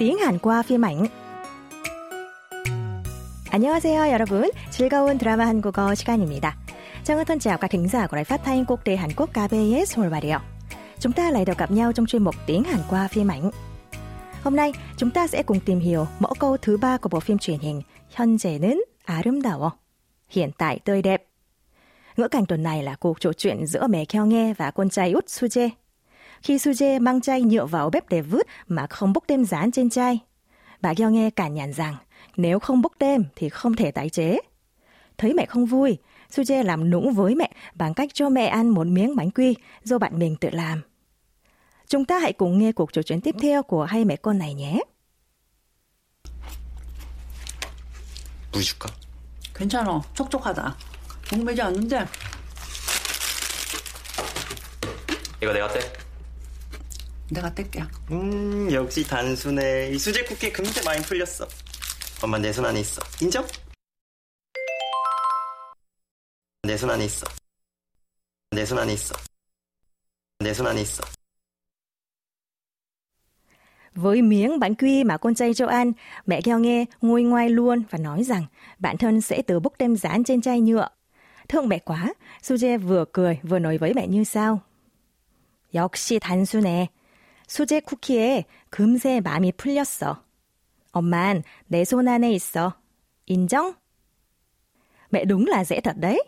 tiếng Hàn qua phim ảnh. 안녕하세요, 여러분. 즐거운 드라마 한국어 시간입니다. Trang thân chào các thính giả của Đài Phát thanh Quốc tế Hàn Quốc KBS Seoul Radio. Chúng ta lại được gặp nhau trong chuyên mục tiếng Hàn qua phim ảnh. Hôm nay, chúng ta sẽ cùng tìm hiểu mẫu câu thứ ba của bộ phim truyền hình 현재는 아름다워. Hiện tại tươi đẹp. Ngữ cảnh tuần này là cuộc trò chuyện giữa mẹ Kheo Nghe và con trai út Suje. Khi Suje mang chai nhựa vào bếp để vứt mà không bốc thêm dán trên chai, bà Kheo Nghe cản nhằn rằng nếu không bốc thêm thì không thể tái chế. Thấy mẹ không vui, Suje làm nũng với mẹ bằng cách cho mẹ ăn một miếng bánh quy do bạn mình tự làm. Chúng ta hãy cùng nghe cuộc trò chuyện tiếp theo của hai mẹ con này nhé. 물 줄까? 괜찮아. 촉촉하다. 목매지 않는데 이거 내가 떼. 내가 뗄게. 음 역시 단순해. 이 수제 쿠키 금세 많이 풀렸어. 엄마 내 손 안에 있어. 인정? 내 손 안에 있어. 내 손 안에 있어. 내 손 안에 있어. Với miếng bánh quy mà con trai cho ăn, mẹ Kheo nghe ngồi ngoài luôn và nói rằng bản thân sẽ tự bốc tem dán trên chai nhựa. Thương mẹ quá, Suje vừa cười vừa nói với mẹ như sau. 역시 단순해. 수제 쿠키에 금세 마음이 풀렸어. 엄만 내 손 안에 있어. 인정? Mẹ đúng là dễ thật đấy.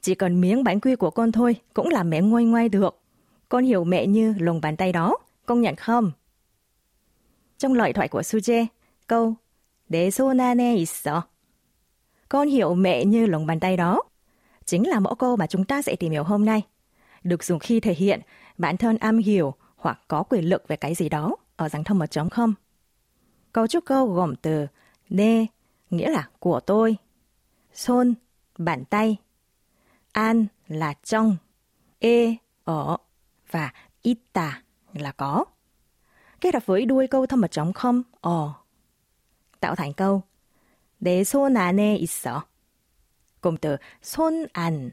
Chỉ cần miếng bánh quy của con thôi cũng làm mẹ ngoay ngoay được. Con hiểu mẹ như lồng bàn tay đó, công nhận không? Trong lời thoại của Suje, câu 내 손 안에 있어. Con hiểu mẹ như lồng bàn tay đó. Chính là mẫu câu mà chúng ta sẽ tìm hiểu hôm nay. Được dùng khi thể hiện bản thân am hiểu hoặc có quyền lực về cái gì đó ở dạng thông một trống không. Cấu trúc câu gồm từ nê, nghĩa là của tôi, 손, bàn tay, an là trong, e, ở và ita là có. Kết hợp với đuôi câu thông một trống không, 어, tạo thành câu 내 손 안에 있어. Cụm từ 손 안,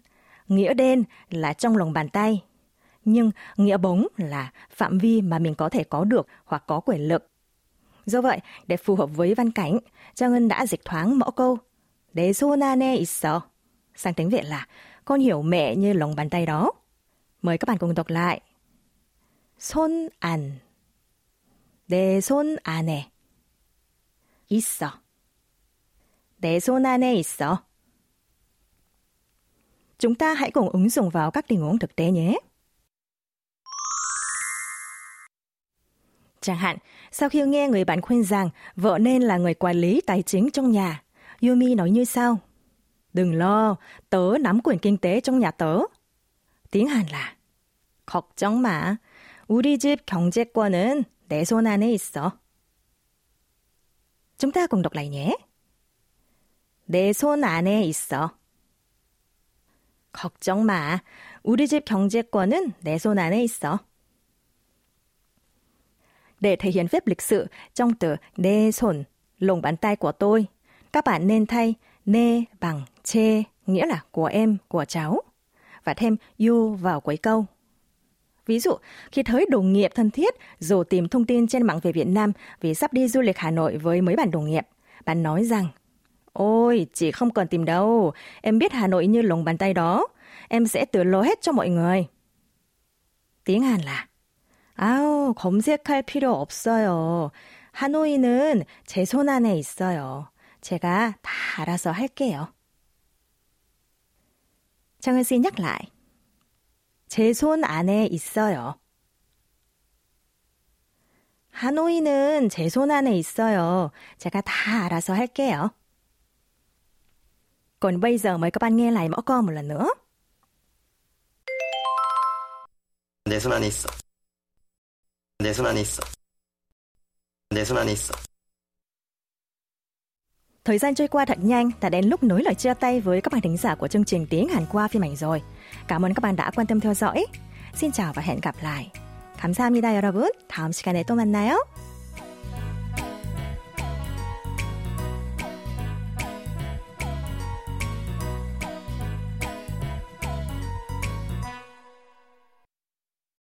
nghĩa đen là trong lòng bàn tay, nhưng nghĩa bóng là phạm vi mà mình có thể có được hoặc có quyền lực. Do vậy, để phù hợp với văn cảnh, Trang Ngân đã dịch thoáng mẫu câu Đế xô na ne iso sang tiếng Việt là con hiểu mẹ như lòng bàn tay đó. Mời các bạn cùng đọc lại. Son an Đế son ane iso Đế son ane iso Chúng ta hãy cùng ứng dụng vào các tình huống thực tế nhé. Chẳng hạn, sau khi nghe người bạn khuyên rằng vợ nên là người quản lý tài chính trong nhà, Yumi nói như sau. Đừng lo, tớ nắm quyền kinh tế trong nhà tớ. Tiếng Hàn là 걱정 마. 우리 집 경제권은 내 손 안에 있어. Chúng ta cùng đọc lại nhé. 내 손 안에 있어. 걱정 마. 우리 집 경제권은 내 손 안에 있어. Để thể hiện phép lịch sự trong từ nê sồn lồng bàn tay của tôi, các bạn nên thay nê bằng chê, nghĩa là của em, của cháu, và thêm you vào cuối câu. Ví dụ, khi thấy đồng nghiệp thân thiết dù tìm thông tin trên mạng về Việt Nam vì sắp đi du lịch Hà Nội với mấy bạn đồng nghiệp, bạn nói rằng Ôi, chị không cần tìm đâu, em biết Hà Nội như lồng bàn tay đó, em sẽ tự lo hết cho mọi người. Tiếng Hàn là 아우, 검색할 필요 없어요. 하노이는 제 손 안에 있어요. 제가 다 알아서 할게요. 정은 씨 nhắc. 제 손 안에 있어요. 하노이는 제 손 안에 있어요. 제가 다 알아서 할게요. Còn bây giờ mời các bạn nghe lại mẫu câu một lần nữa. 내 손 안에 있어. 내 손 안에 있어. 내 손 안에 있어. Thời gian trôi qua thật nhanh, đã đến lúc nối lời chia tay với các bạn thính giả của chương trình Tiếng Hàn qua phim ảnh rồi. Cảm ơn các bạn đã quan tâm theo dõi. Xin chào và hẹn gặp lại. 감사합니다, 여러분. 다음 시간에 또 만나요.